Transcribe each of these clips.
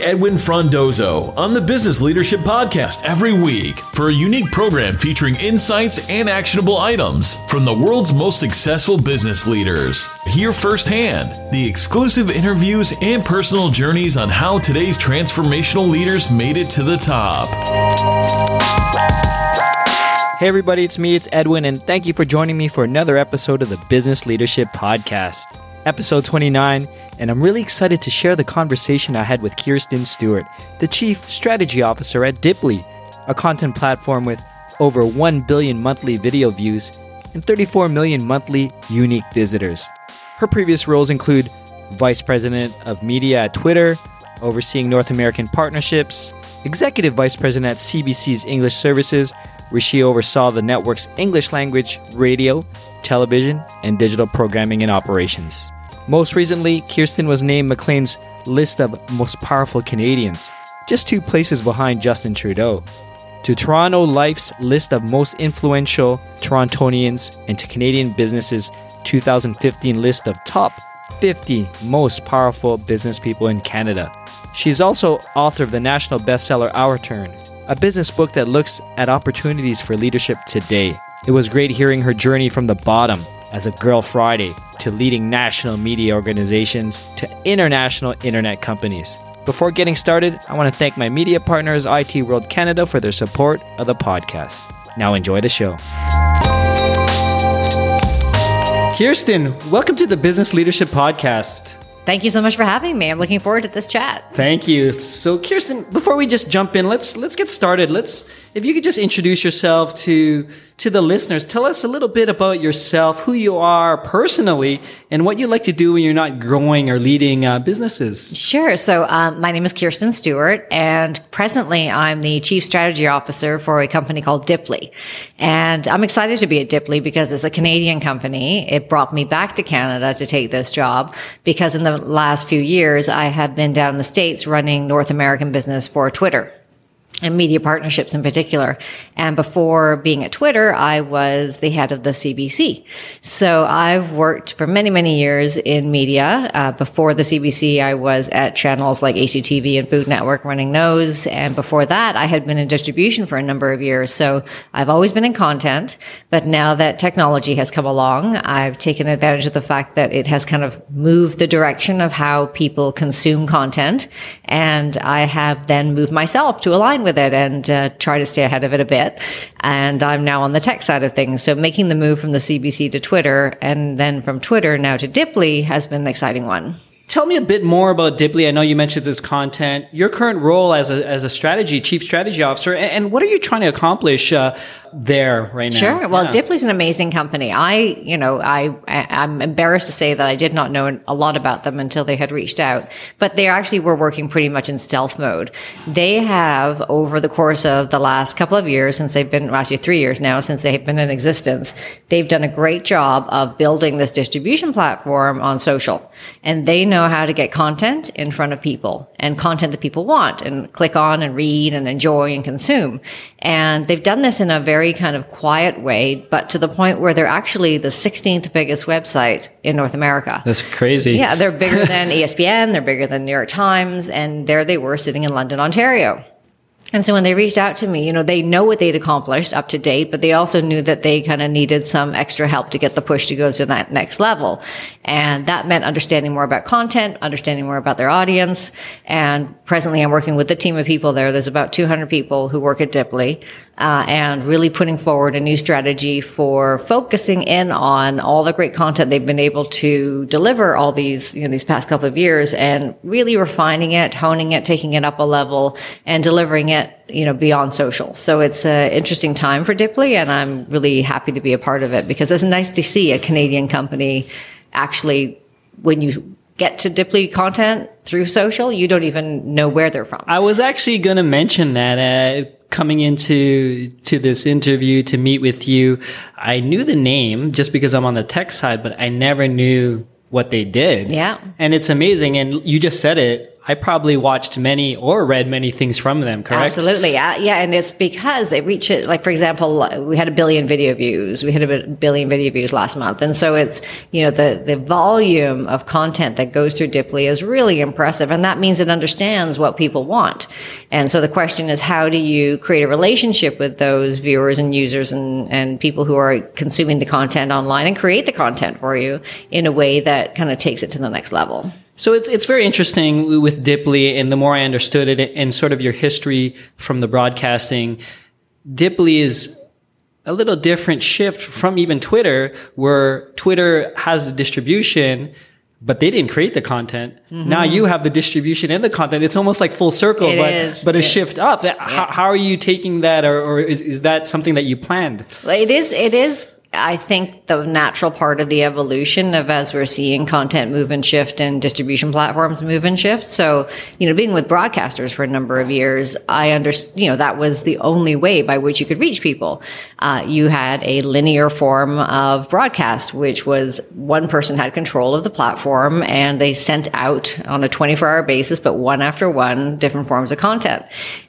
Edwin Frondozo on the Business Leadership Podcast every week for a unique program featuring insights and actionable items from the world's most successful business leaders. Hear firsthand the exclusive interviews and personal journeys on how today's transformational leaders made it to the top. Hey, everybody, it's me, it's Edwin, and thank you for joining me for another episode of the Business Leadership Podcast episode 29, and I'm really excited to share the conversation I had with Kirstine Stewart, the Chief Strategy Officer at Diply, a content platform with over 1 billion monthly video views and 34 million monthly unique visitors. Her previous roles include Vice President of Media at Twitter, overseeing North American partnerships, Executive Vice President at CBC's English Services, where she oversaw the network's English language, radio, television, and digital programming and operations. Most recently, Kirstine was named Maclean's list of most powerful Canadians, just two places behind Justin Trudeau. To Toronto Life's list of most influential Torontonians and to Canadian Business's 2015 list of top 50 most powerful business people in Canada. She's also author of the national bestseller Our Turn, a business book that looks at opportunities for leadership today. It was great hearing her journey from the bottom as a Girl Friday to leading national media organizations to international internet companies. Before getting started, I want to thank my media partners, IT World Canada, for their support of the podcast. Now enjoy the show. Kirstine, welcome to the Business Leadership Podcast. Thank you so much for having me. I'm looking forward to this chat. Thank you. So, Kirstine, before we just jump in, let's let's get started. Let's if you could just introduce yourself to to the listeners, tell us a little bit about yourself, who you are personally, and what you like to do when you're not growing or leading uh, businesses. Sure. So, um, my name is Kirstine Stewart, and presently I'm the Chief Strategy Officer for a company called Diply. And I'm excited to be at Diply because it's a Canadian company. It brought me back to Canada to take this job because in the last few years I have been down in the States running North American business for Twitter and media partnerships in particular. And before being at Twitter, I was the head of the CBC. So I've worked for many, many years in media. Uh, before the CBC, I was at channels like HGTV and Food Network running those. And before that, I had been in distribution for a number of years. So I've always been in content. But now that technology has come along, I've taken advantage of the fact that it has kind of moved the direction of how people consume content. And I have then moved myself to align with it and uh, try to stay ahead of it a bit. And I'm now on the tech side of things. So making the move from the CBC to Twitter and then from Twitter now to Diply has been an exciting one. Tell me a bit more about Diply. I know you mentioned this content, your current role as a, as a strategy, chief strategy officer, and, and what are you trying to accomplish uh, there right now? Sure. Well, yeah. Diply's an amazing company. I, you know, I, I'm embarrassed to say that I did not know a lot about them until they had reached out, but they actually were working pretty much in stealth mode. They have over the course of the last couple of years, since they've been, well, actually three years now, since they've been in existence, they've done a great job of building this distribution platform on social and they know how to get content in front of people and content that people want and click on and read and enjoy and consume. And they've done this in a very kind of quiet way, but to the point where they're actually the 16th biggest website in North America. That's crazy. Yeah, they're bigger than ESPN, they're bigger than New York Times, and there they were sitting in London, Ontario. And so when they reached out to me, you know, they know what they'd accomplished up to date, but they also knew that they kind of needed some extra help to get the push to go to that next level. And that meant understanding more about content, understanding more about their audience. And presently I'm working with a team of people there. There's about 200 people who work at Diply uh, and really putting forward a new strategy for focusing in on all the great content they've been able to deliver all these, you know, these past couple of years and really refining it, honing it, taking it up a level and delivering it, you know, beyond social. So it's an interesting time for Diply and I'm really happy to be a part of it because it's nice to see a Canadian company actually when you get to Diply content through social, you don't even know where they're from. I was actually going to mention that uh, coming into to this interview to meet with you. I knew the name just because I'm on the tech side, but I never knew what they did. Yeah. And it's amazing. And you just said it. I probably watched many or read many things from them, correct? Absolutely. Yeah. Yeah. And it's because they reach it, like, for example, uh, we had a billion video views. We had a billion video views last month. And so it's, you know, the, the volume of content that goes through Diply is really impressive. And that means it understands what people want. And so the question is, how do you create a relationship with those viewers and users and, and people who are consuming the content online and create the content for you in a way that kind of takes it to the next level? So it's, it's very interesting with Diply, and the more I understood it and sort of your history from the broadcasting, Diply is a little different shift from even Twitter, where Twitter has the distribution, but they didn't create the content. Mm-hmm. Now you have the distribution and the content. It's almost like full circle, it but is. but a it, shift up. Yeah. How, how, are you taking that, or, or is, is, that something that you planned? Well, it is. It is I think the natural part of the evolution of as we're seeing content move and shift and distribution platforms move and shift. So, you know, being with broadcasters for a number of years, I understand, you know, that was the only way by which you could reach people. Uh, you had a linear form of broadcast, which was one person had control of the platform and they sent out on a 24 hour basis, but one after one, different forms of content.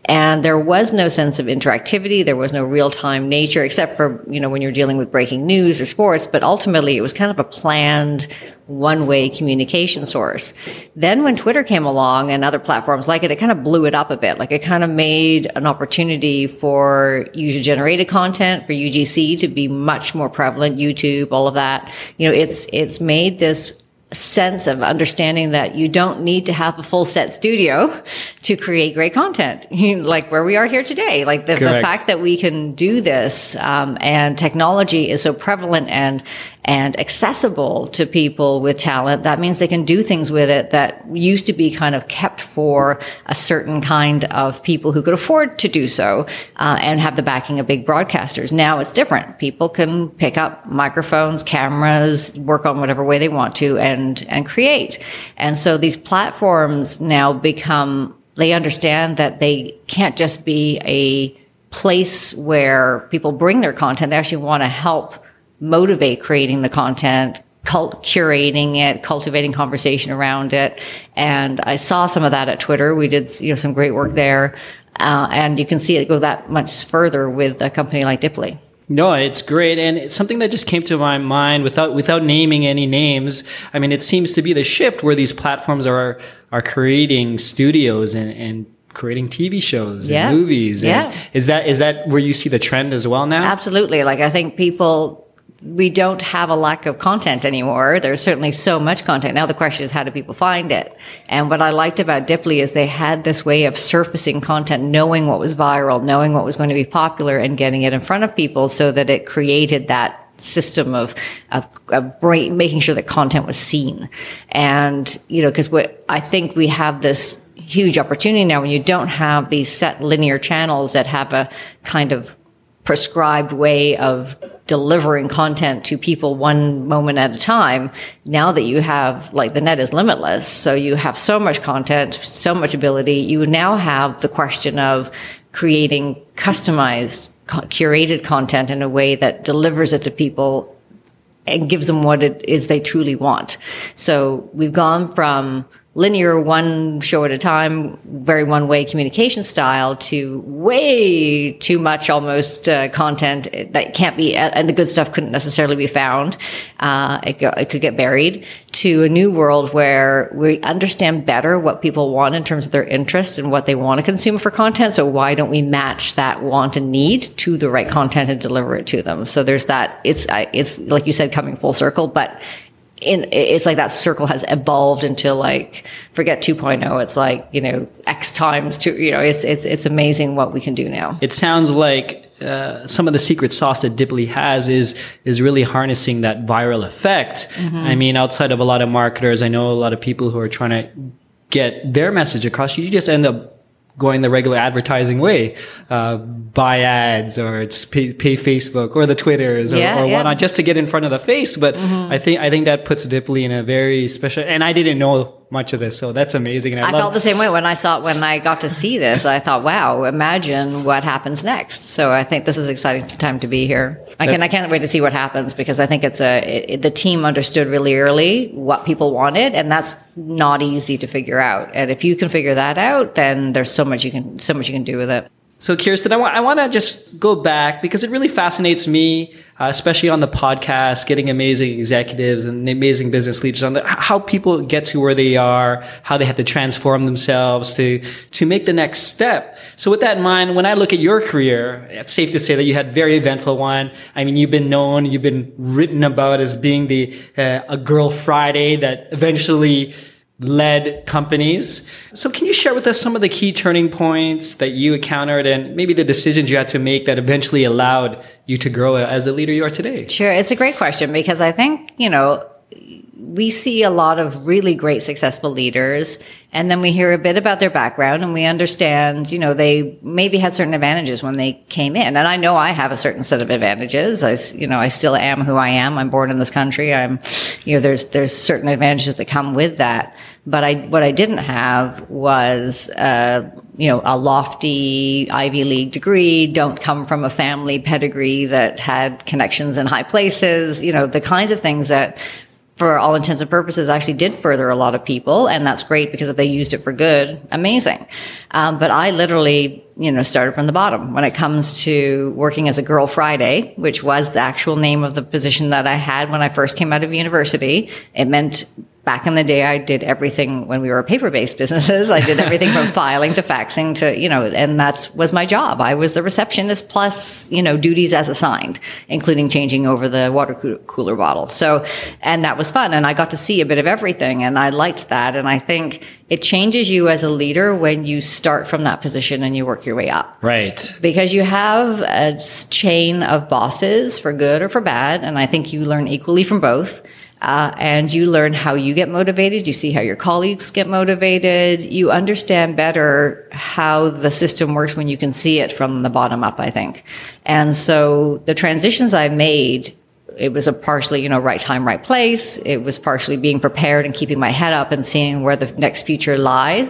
And there was no sense of interactivity. There was no real time nature, except for, you know, when you're dealing with breaking news or sports. But ultimately, it was kind of a planned one way communication source. Then when Twitter came along and other platforms like it, it kind of blew it up a bit. Like it kind of made an opportunity for user generated content, for UGC to be much more prevalent, YouTube, all of that. You know, it's, it's made this sense of understanding that you don't need to have a full set studio to create great content like where we are here today. Like the, the fact that we can do this um, and technology is so prevalent and and accessible to people with talent, that means they can do things with it that used to be kind of kept for a certain kind of people who could afford to do so uh, and have the backing of big broadcasters. Now it's different. People can pick up microphones, cameras, work on whatever way they want to, and and create. And so these platforms now become they understand that they can't just be a place where people bring their content. They actually want to help motivate creating the content, cult- curating it, cultivating conversation around it. And I saw some of that at Twitter. We did, you know, some great work there. Uh, and you can see it go that much further with a company like Diply. No, it's great, and it's something that just came to my mind without without naming any names. I mean, it seems to be the shift where these platforms are are creating studios and, and creating TV shows yeah. and movies. Yeah. Is that is that where you see the trend as well now? Absolutely. Like I think people we don't have a lack of content anymore. There's certainly so much content. Now the question is how do people find it? And what I liked about Diply is they had this way of surfacing content, knowing what was viral, knowing what was going to be popular and getting it in front of people so that it created that system of, of, of brain, making sure that content was seen. And, you know, cause what I think we have this huge opportunity now when you don't have these set linear channels that have a kind of prescribed way of delivering content to people one moment at a time. Now that you have, like, the net is limitless. So you have so much content, so much ability. You now have the question of creating customized, curated content in a way that delivers it to people and gives them what it is they truly want. So we've gone from linear one show at a time, very one way communication style to way too much almost uh, content that can't be, and the good stuff couldn't necessarily be found. Uh, it, go, it could get buried to a new world where we understand better what people want in terms of their interest and what they want to consume for content. So why don't we match that want and need to the right content and deliver it to them? So there's that. It's, it's like you said, coming full circle, but in, it's like that circle has evolved into like forget 2.0 it's like you know x times 2 you know it's it's it's amazing what we can do now it sounds like uh, some of the secret sauce that Diply has is is really harnessing that viral effect mm-hmm. i mean outside of a lot of marketers i know a lot of people who are trying to get their message across you just end up going the regular advertising way, uh, buy ads or pay, pay Facebook or the Twitters or, yeah, or yeah. whatnot just to get in front of the face. But mm-hmm. I think I think that puts Diply in a very special. And I didn't know much of this. So that's amazing. And I, I felt the same way when I saw it, when I got to see this. I thought, wow, imagine what happens next. So I think this is exciting time to be here. I can I can't wait to see what happens because I think it's a it, the team understood really early what people wanted, and that's not easy to figure out. And if you can figure that out, then there's so much you can so much you can do with it. So, Kirstine, I want, I want to just go back because it really fascinates me, uh, especially on the podcast, getting amazing executives and amazing business leaders on the, how people get to where they are, how they had to transform themselves to, to make the next step. So with that in mind, when I look at your career, it's safe to say that you had a very eventful one. I mean, you've been known, you've been written about as being the, uh, a girl Friday that eventually led companies. So can you share with us some of the key turning points that you encountered and maybe the decisions you had to make that eventually allowed you to grow as a leader you are today? Sure. It's a great question because I think, you know, we see a lot of really great successful leaders and then we hear a bit about their background and we understand you know they maybe had certain advantages when they came in. And i know i have a certain set of advantages. I you know i still am who i am. I'm born in this country. I'm you know there's there's certain advantages that come with that. But i what i didn't have was uh, you know a lofty ivy league degree don't come from a family pedigree that had connections in high places you know the kinds of things that for all intents and purposes, actually did further a lot of people, and that's great because if they used it for good, amazing. Um, but I literally, you know, started from the bottom when it comes to working as a Girl Friday, which was the actual name of the position that I had when I first came out of university. It meant back in the day, I did everything when we were paper based businesses. I did everything from filing to faxing to, you know, and that was my job. I was the receptionist plus, you know, duties as assigned, including changing over the water cooler bottle. So, and that was fun. And I got to see a bit of everything and I liked that. And I think it changes you as a leader when you start from that position and you work your way up. Right. Because you have a chain of bosses for good or for bad. And I think you learn equally from both. Uh, and you learn how you get motivated. You see how your colleagues get motivated. You understand better how the system works when you can see it from the bottom up, I think. And so the transitions I made, it was a partially, you know, right time, right place. It was partially being prepared and keeping my head up and seeing where the next future lies.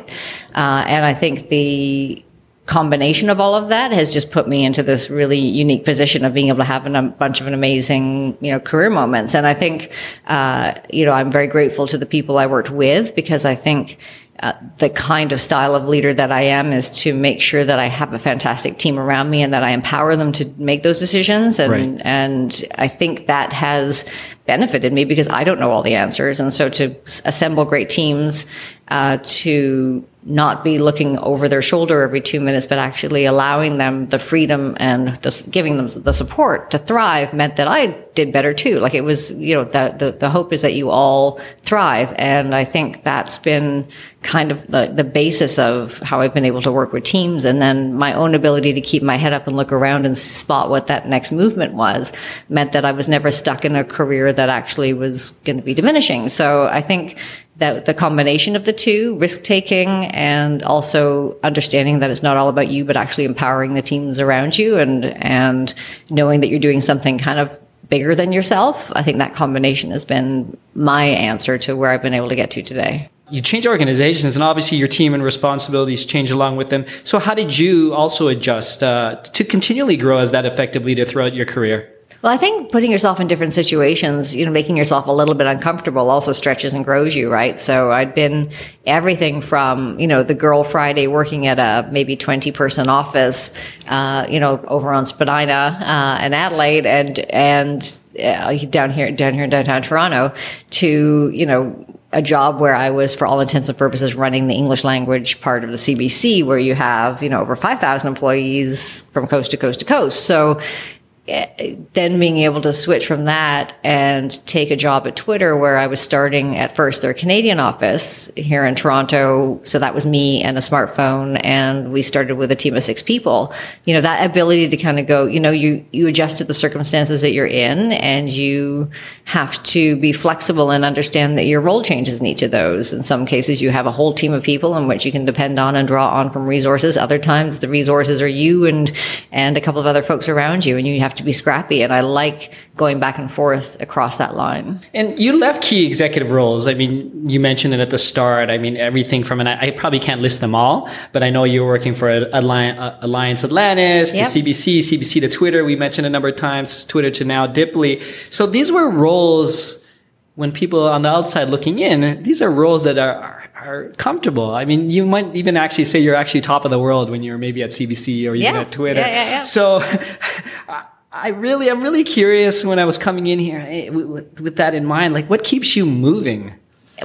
Uh, and I think the combination of all of that has just put me into this really unique position of being able to have a bunch of an amazing, you know, career moments. And I think, uh, you know, I'm very grateful to the people I worked with because I think uh, the kind of style of leader that I am is to make sure that I have a fantastic team around me and that I empower them to make those decisions. And, right. and I think that has benefited me because I don't know all the answers. And so to assemble great teams, uh, to not be looking over their shoulder every two minutes, but actually allowing them the freedom and the, giving them the support to thrive meant that I did better too. Like it was, you know, the, the, the hope is that you all thrive. And I think that's been kind of the, the basis of how I've been able to work with teams. And then my own ability to keep my head up and look around and spot what that next movement was meant that I was never stuck in a career that actually was going to be diminishing. So I think that the combination of the two, risk taking and also understanding that it's not all about you, but actually empowering the teams around you and, and knowing that you're doing something kind of bigger than yourself. I think that combination has been my answer to where I've been able to get to today. You change organizations, and obviously your team and responsibilities change along with them. So, how did you also adjust uh, to continually grow as that effective leader throughout your career? Well, I think putting yourself in different situations, you know, making yourself a little bit uncomfortable also stretches and grows you, right? So I'd been everything from, you know, the girl Friday working at a maybe 20 person office, uh, you know, over on Spadina, uh, in Adelaide and, and, uh, down here, down here in downtown Toronto to, you know, a job where I was, for all intents and purposes, running the English language part of the CBC, where you have, you know, over 5,000 employees from coast to coast to coast. So then being able to switch from that and take a job at Twitter, where I was starting at first their Canadian office here in Toronto. So that was me and a smartphone, and we started with a team of six people. You know, that ability to kind of go, you know, you you adjust to the circumstances that you're in, and you have to be flexible and understand that your role changes in each of those. In some cases, you have a whole team of people in which you can depend on and draw on from resources. Other times, the resources are you and and a couple of other folks around you, and you have to be scrappy. And I like going back and forth across that line. And you left key executive roles. I mean, you mentioned it at the start. I mean, everything from, and I, I probably can't list them all, but I know you were working for uh, Alliance Atlantis yep. to CBC, CBC to Twitter. We mentioned a number of times, Twitter to now Diply. So these were roles when people on the outside looking in, these are roles that are, are, are, comfortable. I mean, you might even actually say you're actually top of the world when you're maybe at CBC or even yeah. at Twitter. Yeah, yeah, yeah. So I really, I'm really curious when I was coming in here eh, with, with that in mind, like what keeps you moving?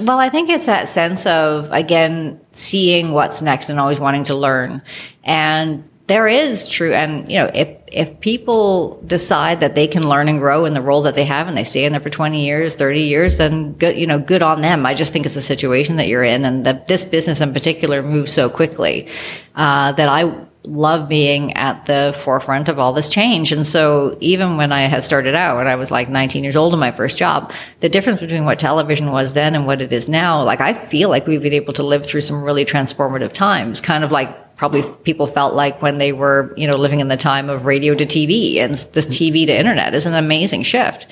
Well, I think it's that sense of, again, seeing what's next and always wanting to learn. And there is true and you know if if people decide that they can learn and grow in the role that they have and they stay in there for 20 years 30 years then good you know good on them i just think it's a situation that you're in and that this business in particular moves so quickly uh, that i love being at the forefront of all this change and so even when i had started out when i was like 19 years old in my first job the difference between what television was then and what it is now like i feel like we've been able to live through some really transformative times kind of like probably people felt like when they were, you know, living in the time of radio to TV and this mm-hmm. TV to internet is an amazing shift.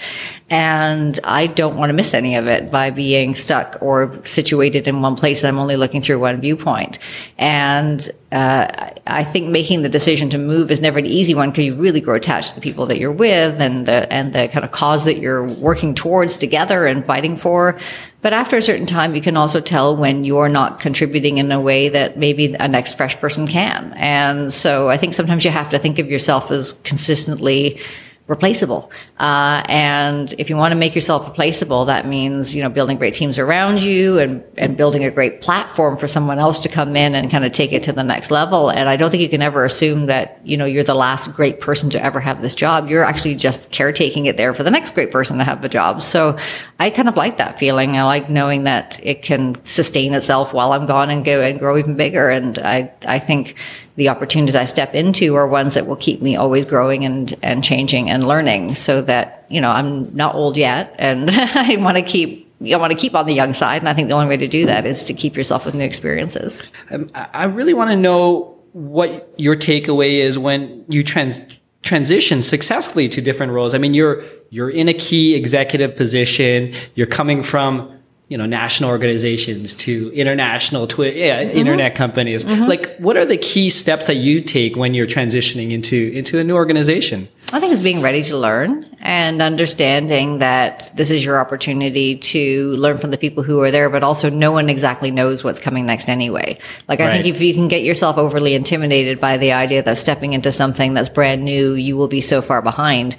And I don't want to miss any of it by being stuck or situated in one place and I'm only looking through one viewpoint. And uh, I think making the decision to move is never an easy one because you really grow attached to the people that you're with and the, and the kind of cause that you're working towards together and fighting for. But after a certain time, you can also tell when you're not contributing in a way that maybe a next fresh person can. And so I think sometimes you have to think of yourself as consistently replaceable. Uh, and if you want to make yourself replaceable, that means, you know, building great teams around you and, and building a great platform for someone else to come in and kind of take it to the next level. And I don't think you can ever assume that, you know, you're the last great person to ever have this job. You're actually just caretaking it there for the next great person to have the job. So I kind of like that feeling. I like knowing that it can sustain itself while I'm gone and go and grow even bigger. And I, I think the opportunities I step into are ones that will keep me always growing and, and changing and learning so that, you know, I'm not old yet and I want to keep you want to keep on the young side. And I think the only way to do that is to keep yourself with new experiences. Um, I really want to know what your takeaway is when you trans- transition successfully to different roles. I mean, you're, you're in a key executive position. You're coming from you know national organizations to international twi- yeah, mm-hmm. internet companies mm-hmm. like what are the key steps that you take when you're transitioning into into a new organization i think it's being ready to learn and understanding that this is your opportunity to learn from the people who are there but also no one exactly knows what's coming next anyway like i right. think if you can get yourself overly intimidated by the idea that stepping into something that's brand new you will be so far behind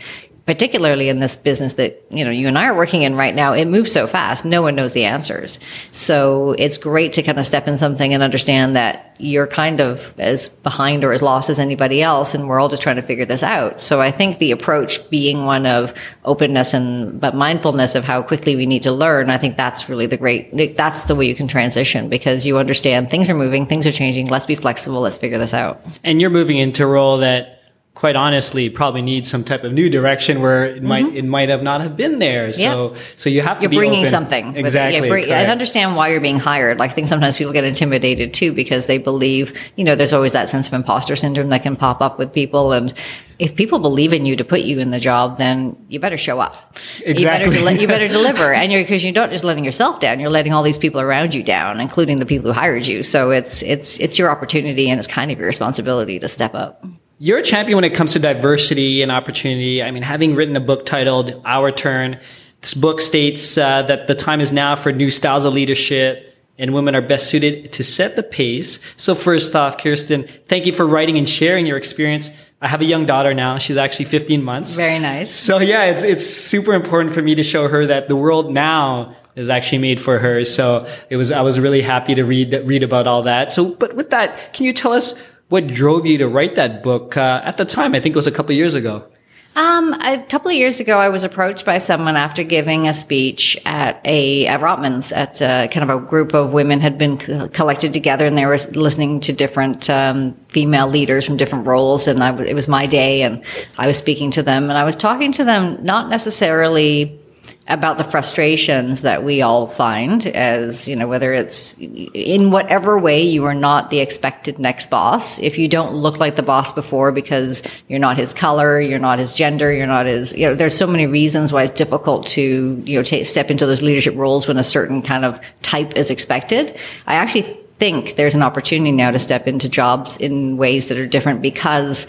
particularly in this business that you know you and I are working in right now, it moves so fast. No one knows the answers. So it's great to kind of step in something and understand that you're kind of as behind or as lost as anybody else, and we're all just trying to figure this out. So I think the approach being one of openness and but mindfulness of how quickly we need to learn. I think that's really the great. That's the way you can transition because you understand things are moving, things are changing. Let's be flexible. Let's figure this out. And you're moving into a role that quite honestly probably need some type of new direction where it mm-hmm. might it might have not have been there so so you have to you're be bringing open. something exactly yeah, bring, and understand why you're being hired like i think sometimes people get intimidated too because they believe you know there's always that sense of imposter syndrome that can pop up with people and if people believe in you to put you in the job, then you better show up. Exactly. You better, you better deliver. And you're, cause you're not just letting yourself down, you're letting all these people around you down, including the people who hired you. So it's, it's, it's your opportunity and it's kind of your responsibility to step up. You're a champion when it comes to diversity and opportunity. I mean, having written a book titled Our Turn, this book states uh, that the time is now for new styles of leadership and women are best suited to set the pace. So first off, Kirstine, thank you for writing and sharing your experience. I have a young daughter now. She's actually 15 months. Very nice. So yeah, it's, it's super important for me to show her that the world now is actually made for her. So it was, I was really happy to read, read about all that. So, but with that, can you tell us what drove you to write that book uh, at the time? I think it was a couple years ago. Um, a couple of years ago, I was approached by someone after giving a speech at a at Rotman's at a, uh, kind of a group of women had been collected together, and they were listening to different um, female leaders from different roles. And it was my day, and I was speaking to them, and I was talking to them not necessarily about the frustrations that we all find as, you know, whether it's in whatever way you are not the expected next boss. If you don't look like the boss before because you're not his color, you're not his gender, you're not his, you know, there's so many reasons why it's difficult to, you know, take, step into those leadership roles when a certain kind of type is expected. I actually think there's an opportunity now to step into jobs in ways that are different because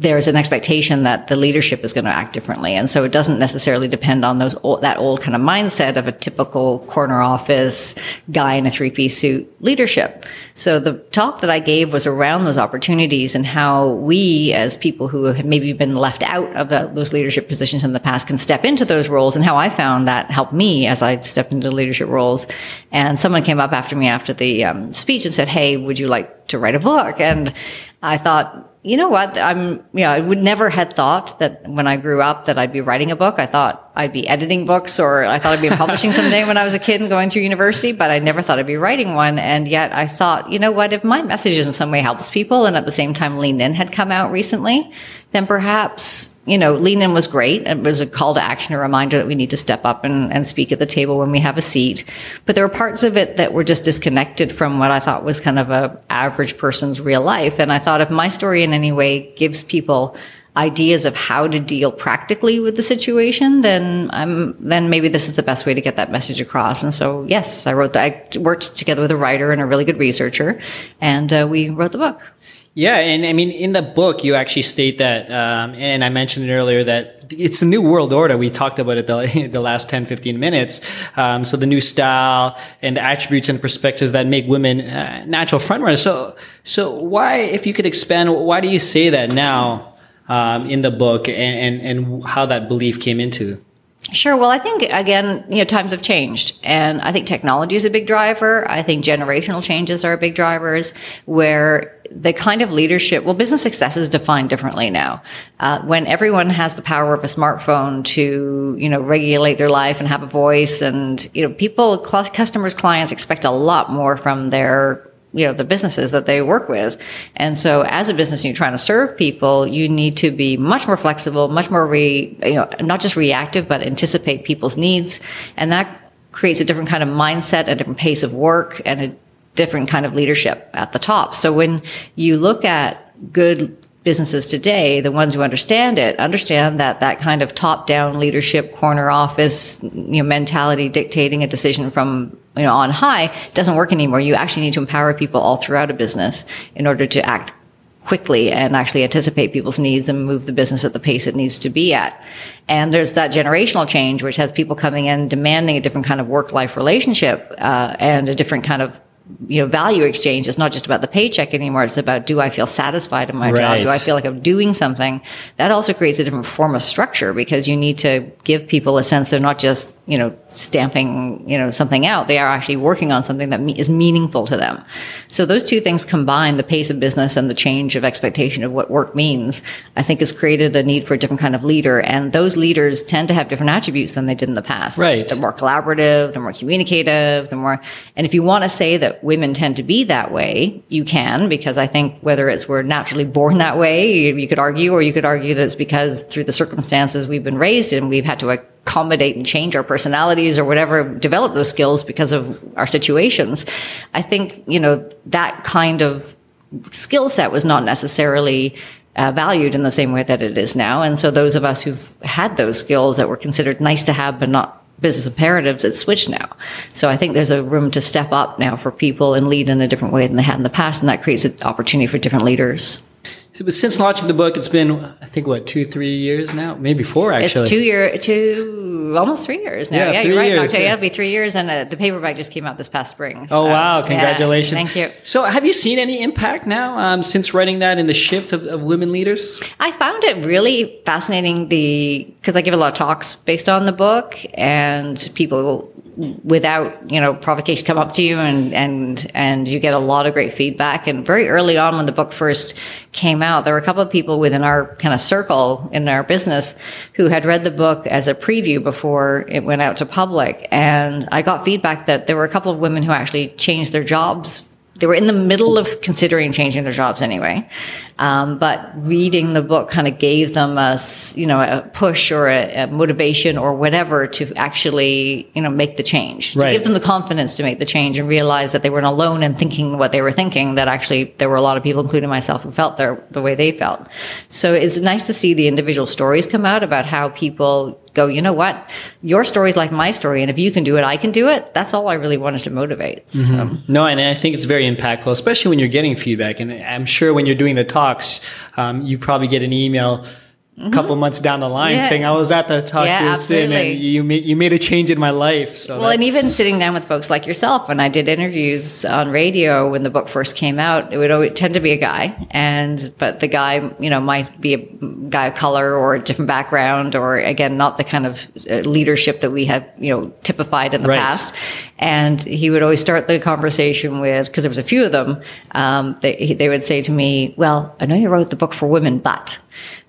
there's an expectation that the leadership is going to act differently. And so it doesn't necessarily depend on those old, that old kind of mindset of a typical corner office guy in a three piece suit leadership. So the talk that I gave was around those opportunities and how we as people who have maybe been left out of the, those leadership positions in the past can step into those roles and how I found that helped me as I stepped into leadership roles. And someone came up after me after the um, speech and said, Hey, would you like to write a book? And I thought, you know what? I'm, you know, I would never had thought that when I grew up that I'd be writing a book. I thought I'd be editing books or I thought I'd be publishing someday when I was a kid and going through university, but I never thought I'd be writing one. And yet I thought, you know what? If my message in some way helps people and at the same time Lean In had come out recently, then perhaps you know, lean in was great. It was a call to action, a reminder that we need to step up and, and speak at the table when we have a seat. But there were parts of it that were just disconnected from what I thought was kind of a average person's real life. And I thought if my story in any way gives people ideas of how to deal practically with the situation, then I'm then maybe this is the best way to get that message across. And so, yes, I wrote that. I worked together with a writer and a really good researcher, and uh, we wrote the book. Yeah, and I mean, in the book, you actually state that, um, and I mentioned it earlier, that it's a new world order. We talked about it the, the last 10, 15 minutes. Um, so the new style and the attributes and perspectives that make women uh, natural frontrunners. So, so why, if you could expand, why do you say that now um, in the book and, and, and how that belief came into? Sure. Well, I think again, you know, times have changed, and I think technology is a big driver. I think generational changes are big drivers, where the kind of leadership, well, business success is defined differently now. Uh, when everyone has the power of a smartphone to, you know, regulate their life and have a voice, and you know, people, customers, clients expect a lot more from their you know the businesses that they work with and so as a business you're trying to serve people you need to be much more flexible much more re, you know not just reactive but anticipate people's needs and that creates a different kind of mindset a different pace of work and a different kind of leadership at the top so when you look at good businesses today, the ones who understand it, understand that that kind of top-down leadership, corner office, you know, mentality dictating a decision from you know on high doesn't work anymore. You actually need to empower people all throughout a business in order to act quickly and actually anticipate people's needs and move the business at the pace it needs to be at. And there's that generational change, which has people coming in demanding a different kind of work-life relationship uh, and a different kind of you know, value exchange. It's not just about the paycheck anymore. It's about do I feel satisfied in my right. job? Do I feel like I'm doing something? That also creates a different form of structure because you need to give people a sense they're not just you know, stamping, you know, something out. They are actually working on something that me- is meaningful to them. So those two things combined, the pace of business and the change of expectation of what work means, I think has created a need for a different kind of leader. And those leaders tend to have different attributes than they did in the past. Right. They're more collaborative, they're more communicative, they're more, and if you want to say that women tend to be that way, you can, because I think whether it's we're naturally born that way, you, you could argue, or you could argue that it's because through the circumstances we've been raised in, we've had to accommodate and change our personalities or whatever, develop those skills because of our situations. I think, you know, that kind of skill set was not necessarily uh, valued in the same way that it is now. And so those of us who've had those skills that were considered nice to have, but not business imperatives, it's switched now. So I think there's a room to step up now for people and lead in a different way than they had in the past. And that creates an opportunity for different leaders since launching the book, it's been I think what two, three years now, maybe four actually. It's two year, two almost three years now. Yeah, yeah you're right. Years, yeah. it'll be three years, and uh, the paperback just came out this past spring. So, oh wow! Congratulations. Yeah, thank you. So, have you seen any impact now um, since writing that in the shift of, of women leaders? I found it really fascinating. The because I give a lot of talks based on the book, and people without you know provocation come up to you and and and you get a lot of great feedback. And very early on when the book first came out there were a couple of people within our kind of circle in our business who had read the book as a preview before it went out to public. And i got feedback that there were a couple of women who actually changed their jobs they were in the middle of considering changing their jobs anyway. Um, but reading the book kind of gave them a, you know, a push or a, a, motivation or whatever to actually, you know, make the change. Right. To give them the confidence to make the change and realize that they weren't alone in thinking what they were thinking, that actually there were a lot of people, including myself, who felt their, the way they felt. So it's nice to see the individual stories come out about how people go, you know what? Your story is like my story. And if you can do it, I can do it. That's all I really wanted to motivate. So. Mm-hmm. No, and I think it's very impactful, especially when you're getting feedback. And I'm sure when you're doing the talks, um, you probably get an email a couple months down the line Yeah. saying I was at the talk Yeah, Kirstine, absolutely. and you made, you made a change in my life. So Well, that- and even sitting down with folks like yourself, when I did interviews on radio when the book first came out, it would always tend to be a guy, and but the guy, you know, might be a guy of color or a different background, or again, not the kind of uh, leadership that we had, you know, typified in the Right. past. And he would always start the conversation with, because there was a few of them, um, they, they would say to me, "Well, I know you wrote the book for women, but."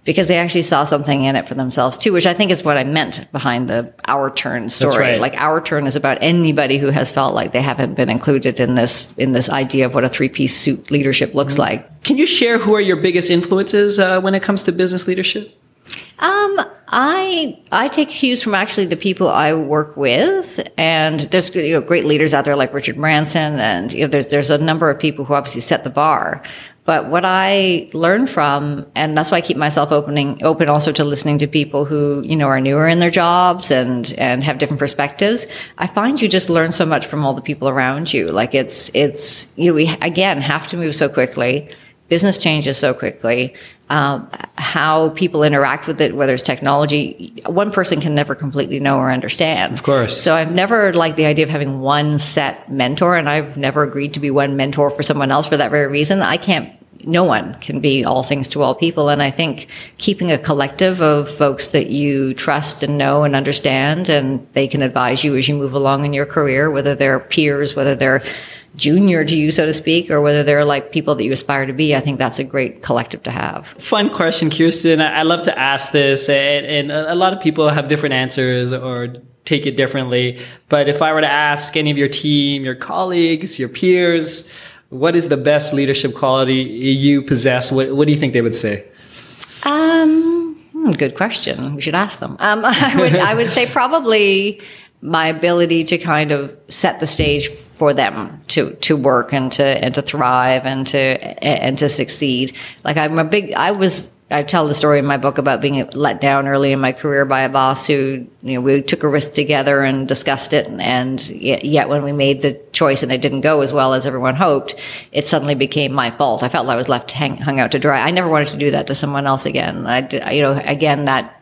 Because they actually saw something in it for themselves too, which I think is what I meant behind the our turn story. right. Like our turn is about anybody who has felt like they haven't been included in this in this idea of what a three piece suit leadership looks Mm-hmm. like. can you share who are your biggest influences uh, when it comes to business leadership? Um, I I take cues from actually the people I work with, and there's you know great leaders out there like Richard Branson, and you know there's there's a number of people who obviously set the bar. But what I learn from, and that's why I keep myself opening open also to listening to people who you know are newer in their jobs and and have different perspectives. I find you just learn so much from all the people around you. Like it's it's you know we again have to move so quickly business changes so quickly. Um, how people interact with it, whether it's technology, one person can never completely know or understand. Of course. So I've never liked the idea of having one set mentor, and I've never agreed to be one mentor for someone else for that very reason. I can't. No one can be all things to all people, and I think keeping a collective of folks that you trust and know and understand, and they can advise you as you move along in your career, whether they're peers, whether they're junior to you, so to speak, or whether they're like people that you aspire to be. I think that's a great collective to have. Fun question, Kirstine. I love to ask this, and, a lot of people have different answers or take it differently. But if I were to ask any of your team, your colleagues, your peers, what is the best leadership quality you possess? What, what do you think they would say? Um, hmm, good question. We should ask them. Um, I would, I would say probably my ability to kind of set the stage for them to to work and to and to thrive and to and to succeed. Like I'm a big. I was. I tell the story in my book about being let down early in my career by a boss who, you know, we took a risk together and discussed it. And yet, when we made the choice and it didn't go as well as everyone hoped, it suddenly became my fault. I felt I was left hang, hung out to dry. I never wanted to do that to someone else again. I, you know, again, that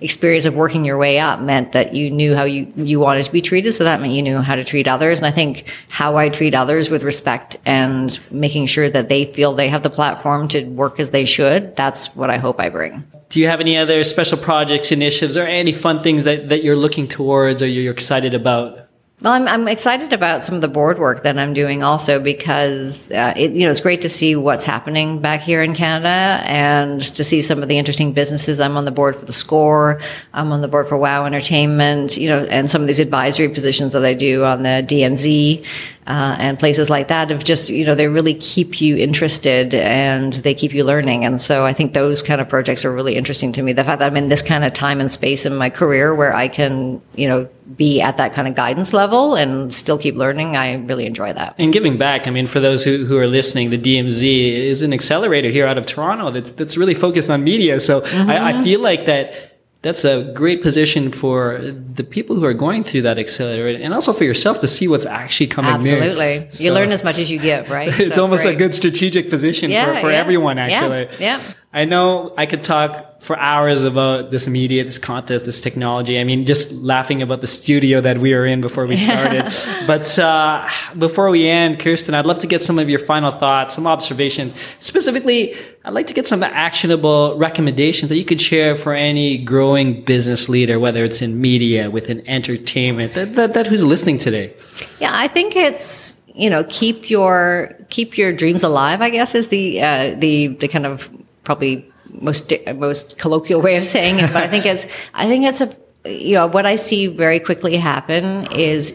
experience of working your way up meant that you knew how you, you wanted to be treated. So that meant you knew how to treat others. And I think how I treat others with respect and making sure that they feel they have the platform to work as they should. That's what I hope I bring. Do you have any other special projects, initiatives, or any fun things that, that you're looking towards or you're excited about? Well, I'm, I'm excited about some of the board work that I'm doing also because uh, it, you know it's great to see what's happening back here in Canada and to see some of the interesting businesses. I'm on the board for the Score. I'm on the board for Wow Entertainment. You know, and some of these advisory positions that I do on the DMZ uh, and places like that of just you know they really keep you interested and they keep you learning. And so I think those kind of projects are really interesting to me. The fact that I'm in this kind of time and space in my career where I can you know be at that kind of guidance level and still keep learning, I really enjoy that. And giving back, I mean, for those who, who are listening, the DMZ is an accelerator here out of Toronto that's, that's really focused on media. So I, I feel like that that's a great position for the people who are going through that accelerator and also for yourself to see what's actually coming. Absolutely. So you learn as much as you give, right? So It's almost great. a good strategic position Yeah, for, for yeah, everyone, yeah, actually. yeah. I know I could talk for hours about this media, this content, this technology. I mean, just laughing about the studio that we were in before we started. but uh, before we end, Kirstine, I'd love to get some of your final thoughts, some observations. Specifically, I'd like to get some actionable recommendations that you could share for any growing business leader, whether it's in media, within entertainment, that, that, that who's listening today. Yeah, I think it's you know keep your keep your dreams alive. I guess is the uh, the the kind of probably most most colloquial way of saying it. But I think it's I think it's a you know what I see very quickly happen is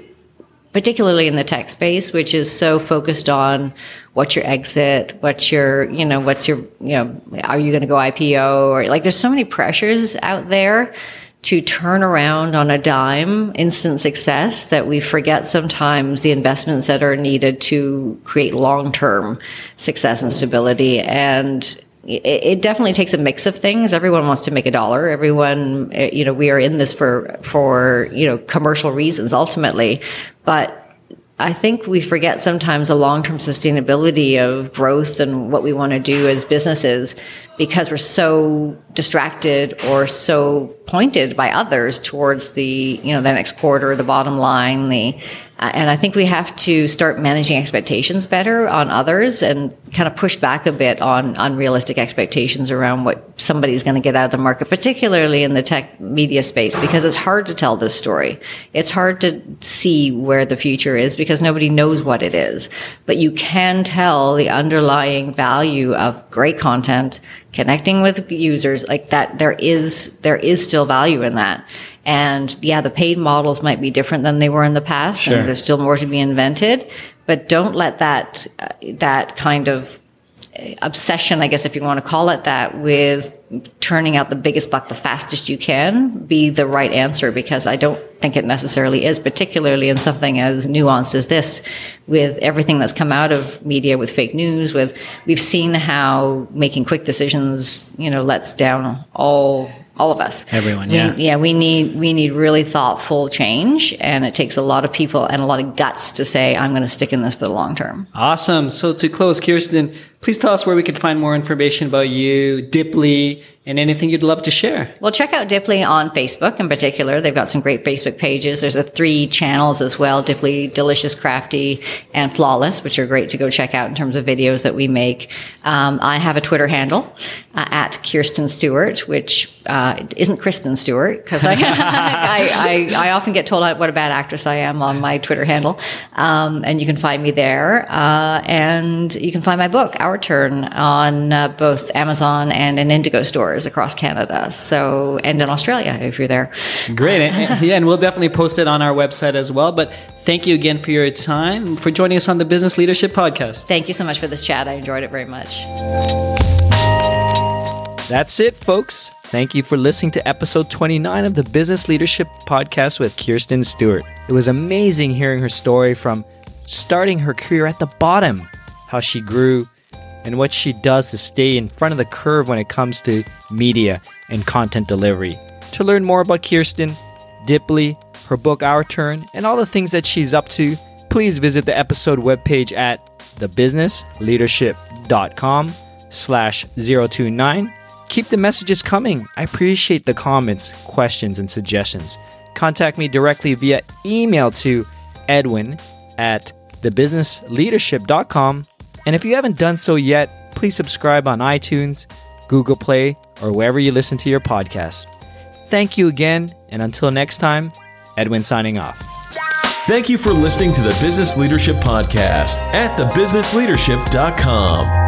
particularly in the tech space, which is so focused on what's your exit, what's your, you know, what's your, you know, are you going to go IPO or like there's so many pressures out there to turn around on a dime instant success that we forget sometimes the investments that are needed to create long-term success and stability and it, definitely takes a mix of things. Everyone wants to make a dollar. Everyone, eh, you know, we are in this for, for, you know, commercial reasons ultimately, but I think we forget sometimes the long term sustainability of growth and what we want to do as businesses because we're so distracted or so pointed by others towards the you know the next quarter the bottom line the Uh, and I think we have to start managing expectations better on others and kind of push back a bit on unrealistic expectations around what somebody's going to get out of the market, particularly in the tech media space, because it's hard to tell this story. It's hard to see where the future is because nobody knows what it is. But you can tell the underlying value of great content, connecting with users like that there is there is still value in that and yeah the paid models might be different than they were in the past sure. and there's still more to be invented but don't let that uh, that kind of obsession i guess if you want to call it that with turning out the biggest buck the fastest you can be the right answer because I don't think it necessarily is, particularly in something as nuanced as this, with everything that's come out of media with fake news, with we've seen how making quick decisions, you know, lets down all all of us. Everyone, yeah. We, yeah, we need we need really thoughtful change, and it takes a lot of people and a lot of guts to say, "I'm going to stick in this for the long term." Awesome. So to close, Kirstine, please tell us where we can find more information about you, Diply, and anything you'd love to share. Well, check out Diply on Facebook in particular. They've got some great Facebook pages. There's a three channels as well: Diply, Delicious, Crafty, and Flawless, which are great to go check out in terms of videos that we make. Um, I have a Twitter handle uh, at Kirstine Stewart, which uh, isn't Kristen Stewart because I, I, I, I, often get told what a bad actress I am on my Twitter handle, um, and you can find me there. Uh, and you can find my book, Our Turn, on uh, both Amazon and an Indigo store stores across Canada. So, and in Australia if you're there. Great. and, yeah, and we'll definitely post it on our website as well. But thank you again for your time, for joining us on the Business Leadership Podcast. Thank you so much for this chat. I enjoyed it very much. That's it, folks. Thank you for listening to episode 29 of the Business Leadership Podcast with Kirstine Stewart. It was amazing hearing her story from starting her career at the bottom, how she grew and what she does to stay in front of the curve when it comes to media and content delivery. To learn more about Kirstine, Diply, her book Our Turn, and all the things that she's up to, please visit the episode webpage at thebusinessleadership.com slash 029. Keep the messages coming. I appreciate the comments, questions, and suggestions. Contact me directly via email to edwin at thebusinessleadership.com and if you haven't done so yet, please subscribe on iTunes, Google Play, or wherever you listen to your podcast. Thank you again, and until next time, Edwin signing off. Thank you for listening to the Business Leadership Podcast at thebusinessleadership.com.